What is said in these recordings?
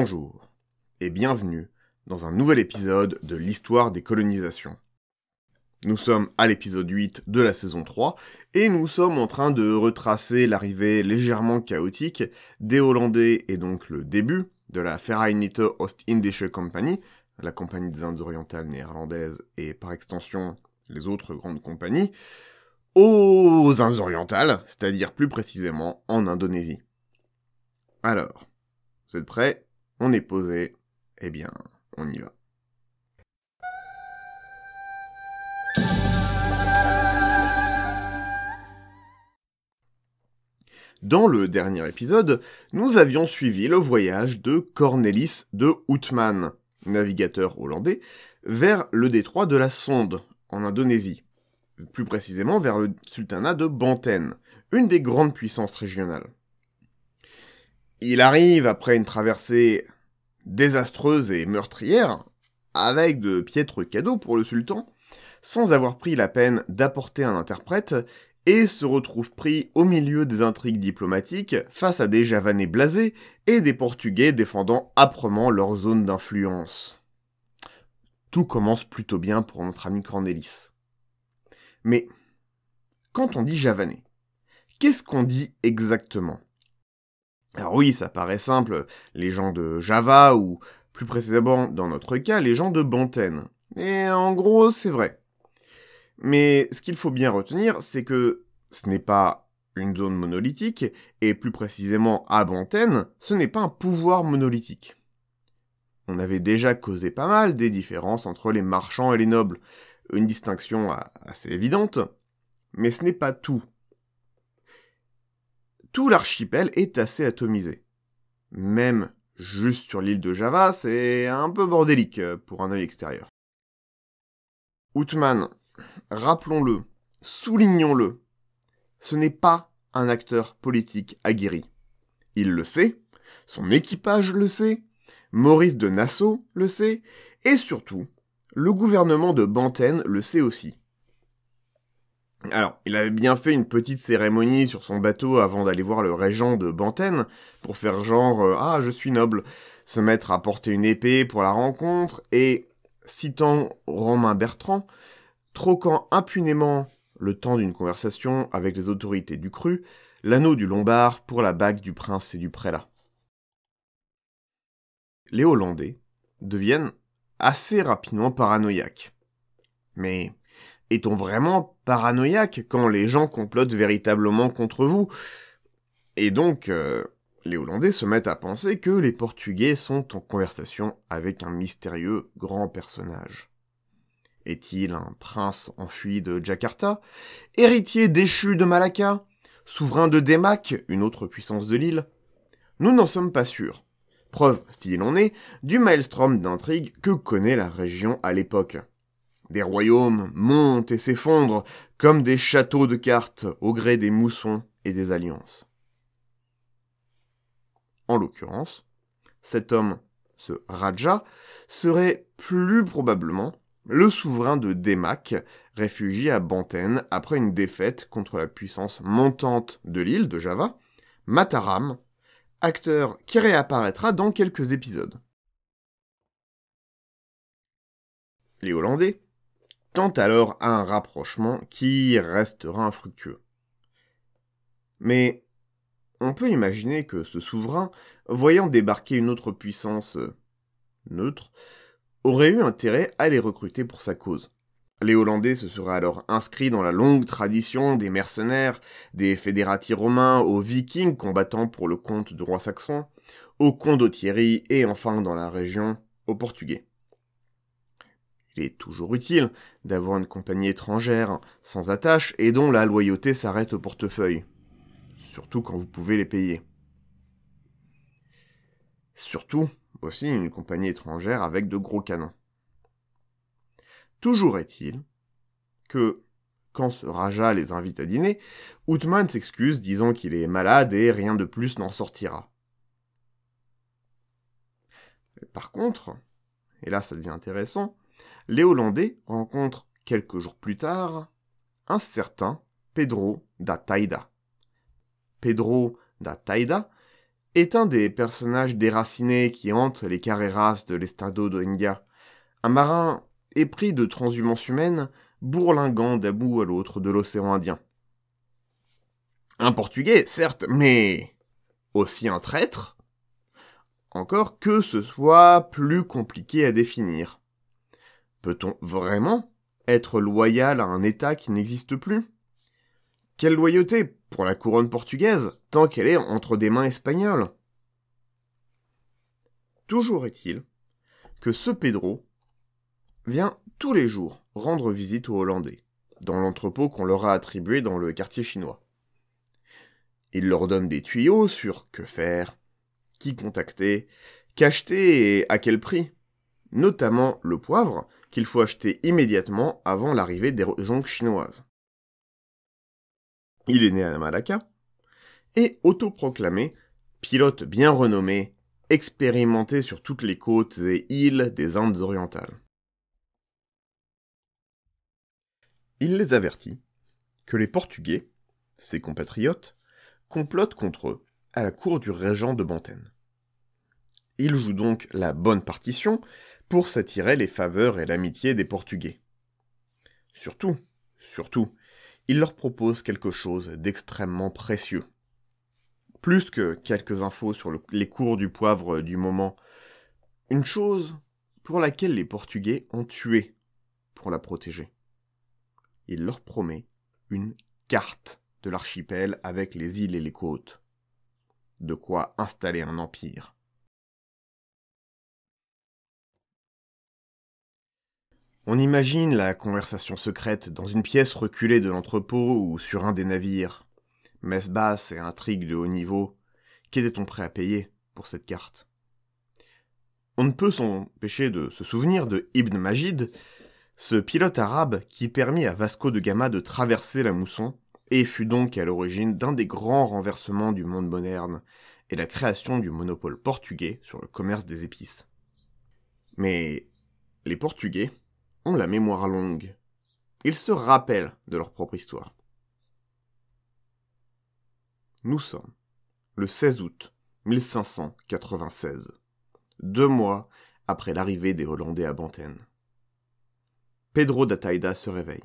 Bonjour et bienvenue dans un nouvel épisode de l'histoire des colonisations. Nous sommes à l'épisode 8 de la saison 3 et nous sommes en train de retracer l'arrivée légèrement chaotique des Hollandais et donc le début de la Vereinigte Ost-Indische Compagnie, la compagnie des Indes orientales néerlandaises et par extension les autres grandes compagnies, aux Indes orientales, c'est-à-dire plus précisément en Indonésie. Alors, vous êtes prêts? On est posé Eh bien, on y va. Dans le dernier épisode, nous avions suivi le voyage de Cornelis de Houtman, navigateur hollandais, vers le détroit de la Sonde, en Indonésie, plus précisément vers le sultanat de Banten, une des grandes puissances régionales. Il arrive après une traversée désastreuse et meurtrière, avec de piètres cadeaux pour le sultan, sans avoir pris la peine d'apporter un interprète, et se retrouve pris au milieu des intrigues diplomatiques face à des Javanais blasés et des Portugais défendant âprement leur zone d'influence. Tout commence plutôt bien pour notre ami Cornelis. Mais quand on dit javanais, qu'est-ce qu'on dit exactement? Alors oui, ça paraît simple, les gens de Java ou plus précisément dans notre cas, les gens de Banten. Et en gros, c'est vrai. Mais ce qu'il faut bien retenir, c'est que ce n'est pas une zone monolithique, et plus précisément à Banten, ce n'est pas un pouvoir monolithique. On avait déjà causé pas mal des différences entre les marchands et les nobles, une distinction assez évidente, mais ce n'est pas tout. L'archipel est assez atomisé. Même juste sur l'île de Java, c'est un peu bordélique pour un œil extérieur. Outman, rappelons-le, soulignons-le, ce n'est pas un acteur politique aguerri. Il le sait, son équipage le sait, Maurice de Nassau le sait, et surtout, le gouvernement de Banten le sait aussi. Alors, il avait bien fait une petite cérémonie sur son bateau avant d'aller voir le régent de Banten, pour faire genre euh, Ah, je suis noble », se mettre à porter une épée pour la rencontre, et, citant Romain Bertrand, troquant impunément le temps d'une conversation avec les autorités du cru, l'anneau du Lombard pour la bague du prince et du prélat. Les Hollandais deviennent assez rapidement paranoïaque. Mais est-on vraiment paranoïaque quand les gens complotent véritablement contre vous? Et donc, euh, les Hollandais se mettent à penser que les Portugais sont en conversation avec un mystérieux grand personnage. Est-il un prince enfui de Jakarta? Héritier déchu de Malacca? Souverain de Demak, une autre puissance de l'île? Nous n'en sommes pas sûrs. Preuve, s'il en est, du maelstrom d'intrigues que connaît la région à l'époque. Des royaumes montent et s'effondrent comme des châteaux de cartes au gré des moussons et des alliances. En l'occurrence, cet homme, ce Raja, serait plus probablement le souverain de Demak, réfugié à Banten après une défaite contre la puissance montante de l'île de Java, Mataram, acteur qui réapparaîtra dans quelques épisodes. Les Hollandais tentent alors un rapprochement qui restera infructueux. Mais on peut imaginer que ce souverain, voyant débarquer une autre puissance euh, neutre, aurait eu intérêt à les recruter pour sa cause. Les Hollandais se seraient alors inscrits dans la longue tradition des mercenaires, des fédérati romains aux vikings combattant pour le compte du roi saxon, aux condottieri et enfin dans la région aux portugais. Il est toujours utile d'avoir une compagnie étrangère sans attache et dont la loyauté s'arrête au portefeuille, surtout quand vous pouvez les payer. Surtout aussi une compagnie étrangère avec de gros canons. Toujours est-il que, quand ce Raja les invite à dîner, Outman s'excuse disant qu'il est malade et rien de plus n'en sortira. Par contre, et là ça devient intéressant, les Hollandais rencontrent quelques jours plus tard un certain Pedro da Taida. Pedro da Taida est un des personnages déracinés qui hantent les carreras de l'Estado de Inga. Un marin épris de transhumance humaine, bourlinguant d'un bout à l'autre de l'océan Indien. Un Portugais, certes, mais aussi un traître Encore que ce soit plus compliqué à définir. Peut-on vraiment être loyal à un État qui n'existe plus? Quelle loyauté pour la couronne portugaise, tant qu'elle est entre des mains espagnoles? Toujours est-il que ce Pedro vient tous les jours rendre visite aux Hollandais, dans l'entrepôt qu'on leur a attribué dans le quartier chinois. Il leur donne des tuyaux sur que faire, qui contacter, qu'acheter et à quel prix, notamment le poivre qu'il faut acheter immédiatement avant l'arrivée des jonques chinoises. Il est né à Malacca et autoproclamé pilote bien renommé, expérimenté sur toutes les côtes et îles des Indes orientales. Il les avertit que les Portugais, ses compatriotes, complotent contre eux à la cour du régent de Banten. Il joue donc la bonne partition pour s'attirer les faveurs et l'amitié des Portugais. Surtout, surtout, il leur propose quelque chose d'extrêmement précieux. Plus que quelques infos sur les cours du poivre du moment, une chose pour laquelle les Portugais ont tué pour la protéger. Il leur promet une carte de l'archipel avec les îles et les côtes. De quoi installer un empire. On imagine la conversation secrète dans une pièce reculée de l'entrepôt ou sur un des navires. Messe basse et intrigue de haut niveau. Qu'était-on prêt à payer pour cette carte? On ne peut s'empêcher de se souvenir de Ibn Majid, ce pilote arabe qui permit à Vasco de Gama de traverser la mousson et fut donc à l'origine d'un des grands renversements du monde moderne et la création du monopole portugais sur le commerce des épices. Mais les Portugais la mémoire longue. Ils se rappellent de leur propre histoire. Nous sommes le 16 août 1596, deux mois après l'arrivée des Hollandais à Banten. Pedro d'Ataïda se réveille.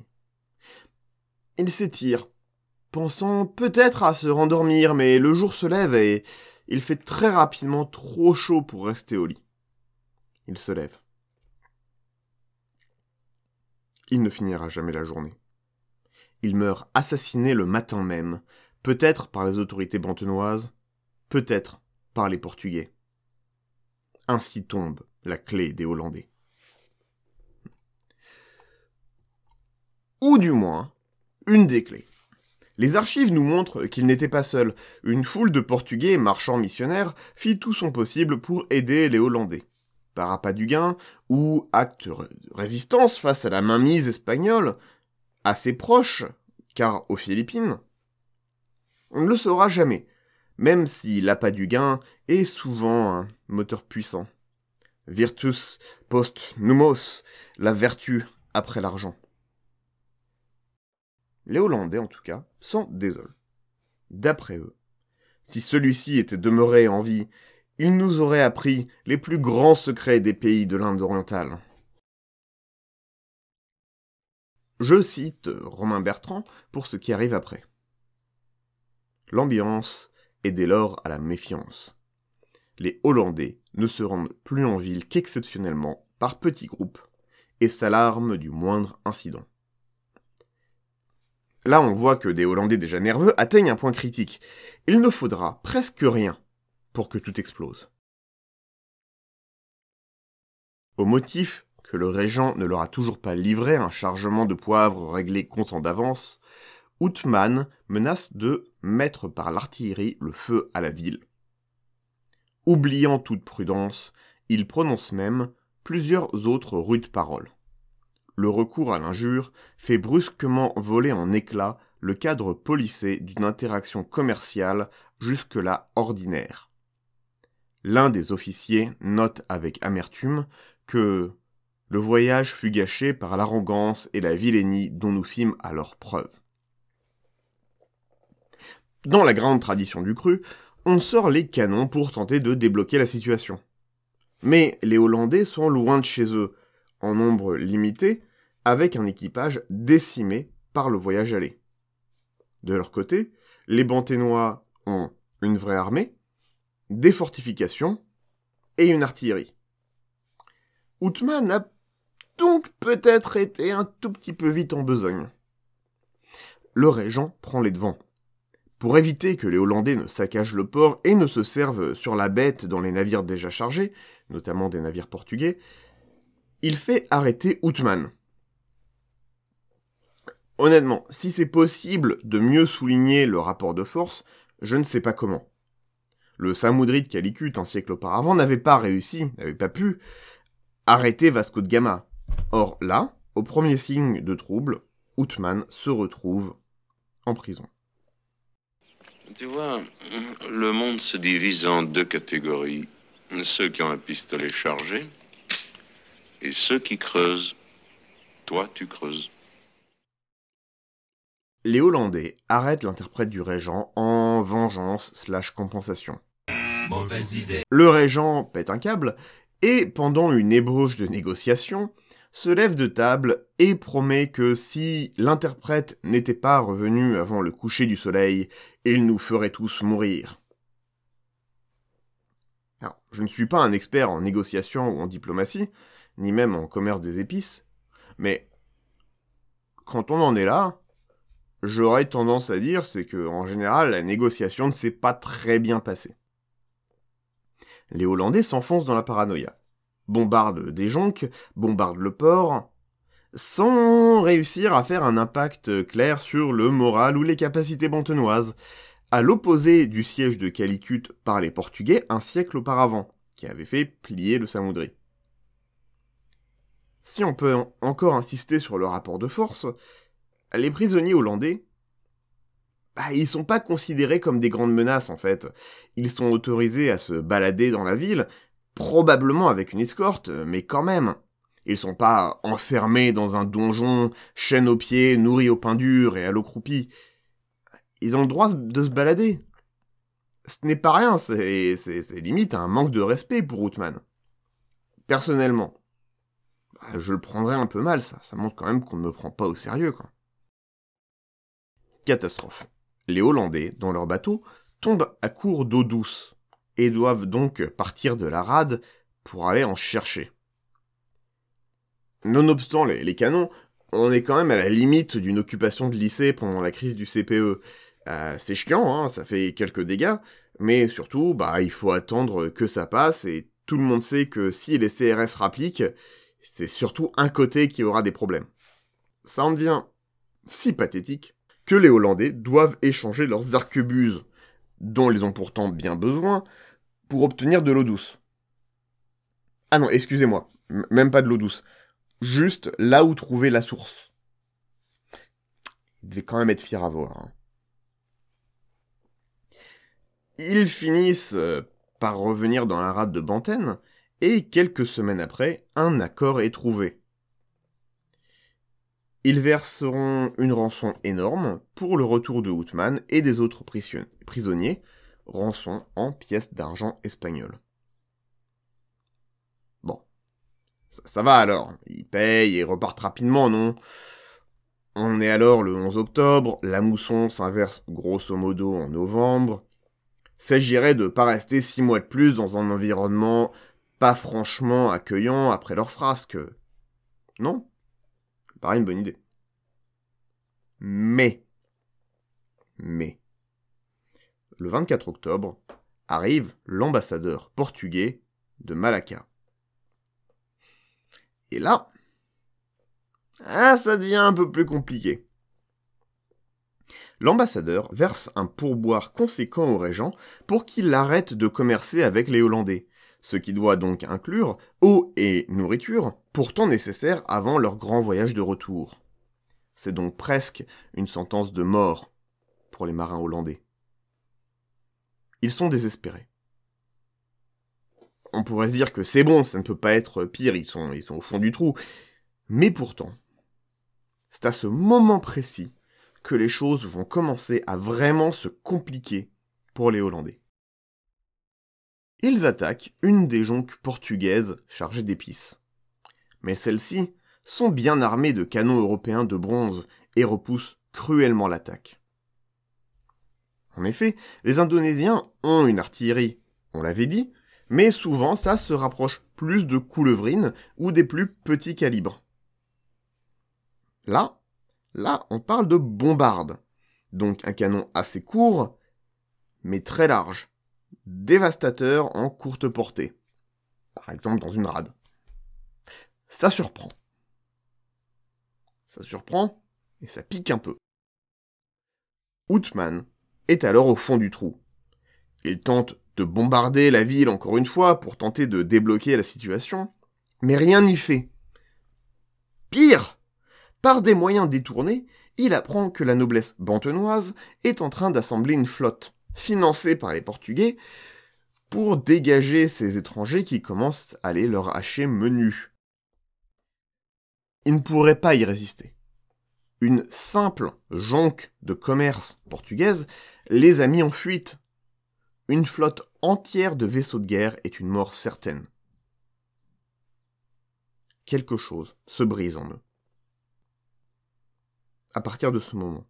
Il s'étire, pensant peut-être à se rendormir, mais le jour se lève et il fait très rapidement trop chaud pour rester au lit. Il se lève. Il ne finira jamais la journée. Il meurt assassiné le matin même, peut-être par les autorités bantenoises, peut-être par les Portugais. Ainsi tombe la clé des Hollandais. Ou du moins, une des clés. Les archives nous montrent qu'il n'était pas seul. Une foule de Portugais marchands missionnaires fit tout son possible pour aider les Hollandais par appât du gain ou acte de résistance face à la mainmise espagnole, assez proche, car aux Philippines. On ne le saura jamais, même si l'appât du gain est souvent un moteur puissant. Virtus post numos, la vertu après l'argent. Les Hollandais, en tout cas, s'en désolent. D'après eux, si celui-ci était demeuré en vie il nous aurait appris les plus grands secrets des pays de l'Inde orientale. Je cite Romain Bertrand pour ce qui arrive après. L'ambiance est dès lors à la méfiance. Les Hollandais ne se rendent plus en ville qu'exceptionnellement par petits groupes et s'alarment du moindre incident. Là, on voit que des Hollandais déjà nerveux atteignent un point critique. Il ne faudra presque rien pour que tout explose. Au motif que le régent ne leur a toujours pas livré un chargement de poivre réglé comptant d'avance, Outman menace de mettre par l'artillerie le feu à la ville. Oubliant toute prudence, il prononce même plusieurs autres rudes paroles. Le recours à l'injure fait brusquement voler en éclats le cadre polissé d'une interaction commerciale jusque-là ordinaire l'un des officiers note avec amertume que le voyage fut gâché par l'arrogance et la vilainie dont nous fîmes alors preuve. Dans la grande tradition du cru, on sort les canons pour tenter de débloquer la situation. Mais les Hollandais sont loin de chez eux, en nombre limité, avec un équipage décimé par le voyage aller. De leur côté, les Banténois ont une vraie armée, des fortifications et une artillerie. Outman a donc peut-être été un tout petit peu vite en besogne. Le régent prend les devants. Pour éviter que les Hollandais ne saccagent le port et ne se servent sur la bête dans les navires déjà chargés, notamment des navires portugais, il fait arrêter Outman. Honnêtement, si c'est possible de mieux souligner le rapport de force, je ne sais pas comment. Le Samoudri de Calicut un siècle auparavant n'avait pas réussi, n'avait pas pu arrêter Vasco de Gama. Or là, au premier signe de trouble, Outman se retrouve en prison. Tu vois, le monde se divise en deux catégories. Ceux qui ont un pistolet chargé et ceux qui creusent. Toi, tu creuses. Les Hollandais arrêtent l'interprète du régent en vengeance slash compensation. Mauvaise idée. Le régent pète un câble et pendant une ébauche de négociation, se lève de table et promet que si l'interprète n'était pas revenu avant le coucher du soleil, il nous ferait tous mourir. Alors, je ne suis pas un expert en négociation ou en diplomatie, ni même en commerce des épices, mais quand on en est là, j'aurais tendance à dire c'est que en général la négociation ne s'est pas très bien passée. Les Hollandais s'enfoncent dans la paranoïa, bombardent des jonques, bombardent le port, sans réussir à faire un impact clair sur le moral ou les capacités bantenoises, à l'opposé du siège de Calicut par les Portugais un siècle auparavant, qui avait fait plier le Samoudri. Si on peut encore insister sur le rapport de force, les prisonniers hollandais, bah, ils sont pas considérés comme des grandes menaces en fait. Ils sont autorisés à se balader dans la ville, probablement avec une escorte, mais quand même. Ils sont pas enfermés dans un donjon, chaîne aux pieds, nourris au pain dur et à l'eau croupie. Ils ont le droit de se balader. Ce n'est pas rien, c'est limite un manque de respect pour Outman. Personnellement. Bah, je le prendrais un peu mal, ça. Ça montre quand même qu'on ne me prend pas au sérieux, quoi. Catastrophe. Les Hollandais, dans leur bateau, tombent à court d'eau douce et doivent donc partir de la rade pour aller en chercher. Nonobstant les, canons, on est quand même à la limite d'une occupation de lycée pendant la crise du CPE. Euh, c'est chiant, hein, ça fait quelques dégâts, mais surtout, bah, il faut attendre que ça passe, et tout le monde sait que si les CRS rappliquent, c'est surtout un côté qui aura des problèmes. Ça en devient si pathétique que les Hollandais doivent échanger leurs arquebuses, dont ils ont pourtant bien besoin, pour obtenir de l'eau douce. Ah non, excusez-moi, même pas de l'eau douce. Juste là où trouver la source. Il devait quand même être fier à voir. Hein. Ils finissent euh, par revenir dans la rade de Bantène, et quelques semaines après, un accord est trouvé. Ils verseront une rançon énorme pour le retour de Houtman et des autres prisonniers, rançon en pièces d'argent espagnoles. Bon. Ça, va alors, ils payent et repartent rapidement, non? On est alors le 11 octobre, la mousson s'inverse grosso modo en novembre. S'agirait de pas rester six mois de plus dans un environnement pas franchement accueillant après leur frasque. Non? Pareil, une bonne idée. Mais, mais, le 24 octobre, arrive l'ambassadeur portugais de Malacca. Et là, ah, ça devient un peu plus compliqué. L'ambassadeur verse un pourboire conséquent au régent pour qu'il arrête de commercer avec les Hollandais, ce qui doit donc inclure eau et nourriture, pourtant nécessaires avant leur grand voyage de retour. C'est donc presque une sentence de mort pour les marins hollandais. Ils sont désespérés. On pourrait se dire que c'est bon, ça ne peut pas être pire, ils sont, ils sont au fond du trou. Mais pourtant, c'est à ce moment précis que les choses vont commencer à vraiment se compliquer pour les Hollandais. Ils attaquent une des jonques portugaises chargées d'épices. Mais celles-ci sont bien armées de canons européens de bronze et repoussent cruellement l'attaque. En effet, les Indonésiens ont une artillerie, on l'avait dit, mais souvent ça se rapproche plus de coulevrines ou des plus petits calibres. Là, là, on parle de bombarde, donc un canon assez court, mais très large, dévastateur en courte portée, par exemple dans une rade. Ça surprend. Ça surprend et ça pique un peu. Outman est alors au fond du trou. Il tente de bombarder la ville encore une fois pour tenter de débloquer la situation, mais rien n'y fait. Pire, par des moyens détournés, il apprend que la noblesse bantenoise est en train d'assembler une flotte, financée par les Portugais, pour dégager ces étrangers qui commencent à aller leur hacher menu. Il ne pourrait pas y résister. Une simple jonque de commerce portugaise les a mis en fuite une flotte entière de vaisseaux de guerre est une mort certaine. Quelque chose se brise en eux. À partir de ce moment,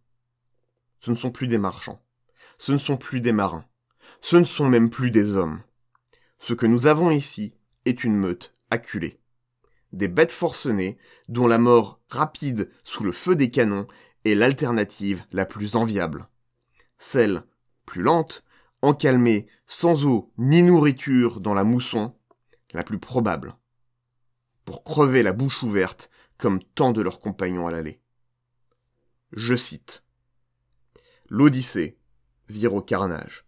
ce ne sont plus des marchands, ce ne sont plus des marins, ce ne sont même plus des hommes. Ce que nous avons ici est une meute acculée. Des bêtes forcenées dont la mort rapide sous le feu des canons est l'alternative la plus enviable. Celle, plus lente, encalmée, sans eau ni nourriture dans la mousson, la plus probable, pour crever la bouche ouverte comme tant de leurs compagnons à l'aller. Je cite. L'Odyssée vire au carnage.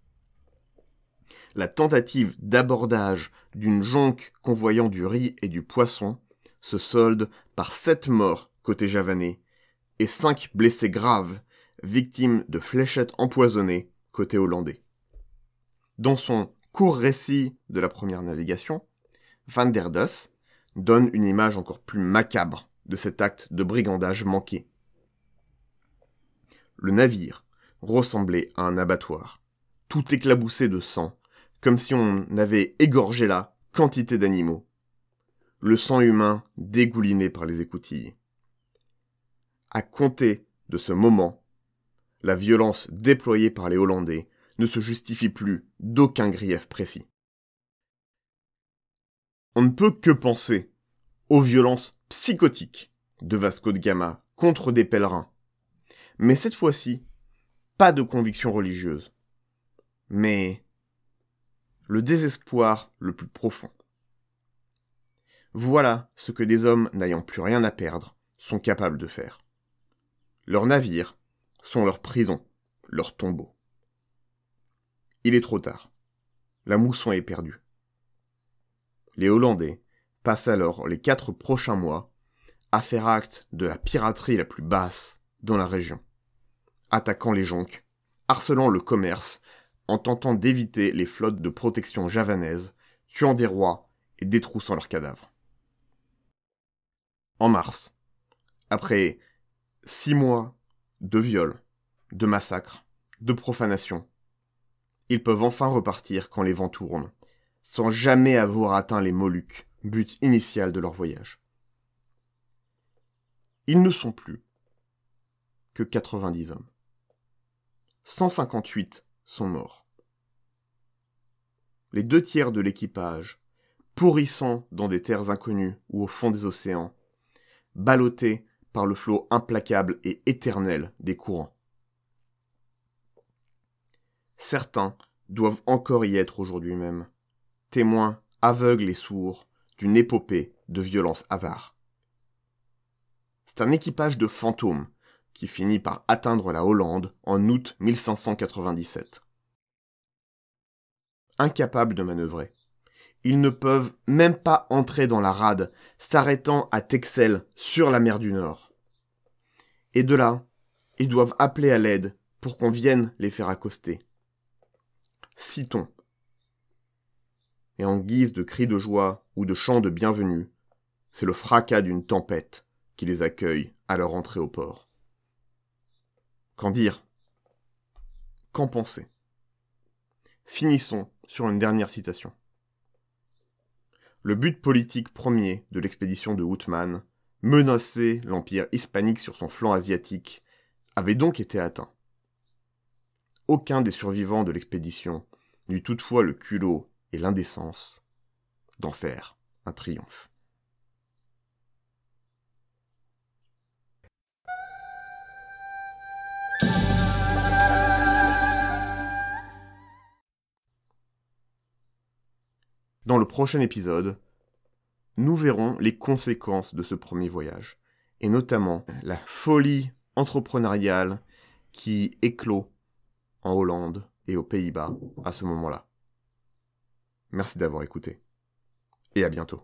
La tentative d'abordage d'une jonque convoyant du riz et du poisson se solde par sept morts côté javanais et cinq blessés graves, victimes de fléchettes empoisonnées côté hollandais. Dans son court récit de la première navigation, Van der Does donne une image encore plus macabre de cet acte de brigandage manqué. Le navire ressemblait à un abattoir, tout éclaboussé de sang, comme si on avait égorgé là quantité d'animaux. Le sang humain dégouliné par les écoutilles. À compter de ce moment, la violence déployée par les Hollandais ne se justifie plus d'aucun grief précis. On ne peut que penser aux violences psychotiques de Vasco de Gama contre des pèlerins. Mais cette fois-ci, pas de conviction religieuse, mais le désespoir le plus profond. Voilà ce que des hommes n'ayant plus rien à perdre sont capables de faire. Leurs navires sont leurs prisons, leurs tombeaux. Il est trop tard. La mousson est perdue. Les Hollandais passent alors les quatre prochains mois à faire acte de la piraterie la plus basse dans la région, attaquant les jonques, harcelant le commerce, en tentant d'éviter les flottes de protection javanaises, tuant des rois et détroussant leurs cadavres. En mars, après six mois de viols, de massacres, de profanations, ils peuvent enfin repartir quand les vents tournent, sans jamais avoir atteint les Moluques, but initial de leur voyage. Ils ne sont plus que 90 hommes. 158 sont morts. Les deux tiers de l'équipage, pourrissant dans des terres inconnues ou au fond des océans, ballottés par le flot implacable et éternel des courants. Certains doivent encore y être aujourd'hui même, témoins aveugles et sourds d'une épopée de violence avare. C'est un équipage de fantômes qui finit par atteindre la Hollande en août 1597. Incapables de manœuvrer, ils ne peuvent même pas entrer dans la rade, s'arrêtant à Texel sur la mer du Nord. Et de là, ils doivent appeler à l'aide pour qu'on vienne les faire accoster. Citons. Et en guise de cris de joie ou de chants de bienvenue, c'est le fracas d'une tempête qui les accueille à leur entrée au port. Qu'en dire Qu'en penser Finissons sur une dernière citation. Le but politique premier de l'expédition de Houtman, menacer l'empire hispanique sur son flanc asiatique, avait donc été atteint. Aucun des survivants de l'expédition n'eut toutefois le culot et l'indécence d'en faire un triomphe. Dans le prochain épisode, nous verrons les conséquences de ce premier voyage, et notamment la folie entrepreneuriale qui éclot en Hollande et aux Pays-Bas à ce moment-là. Merci d'avoir écouté, et à bientôt.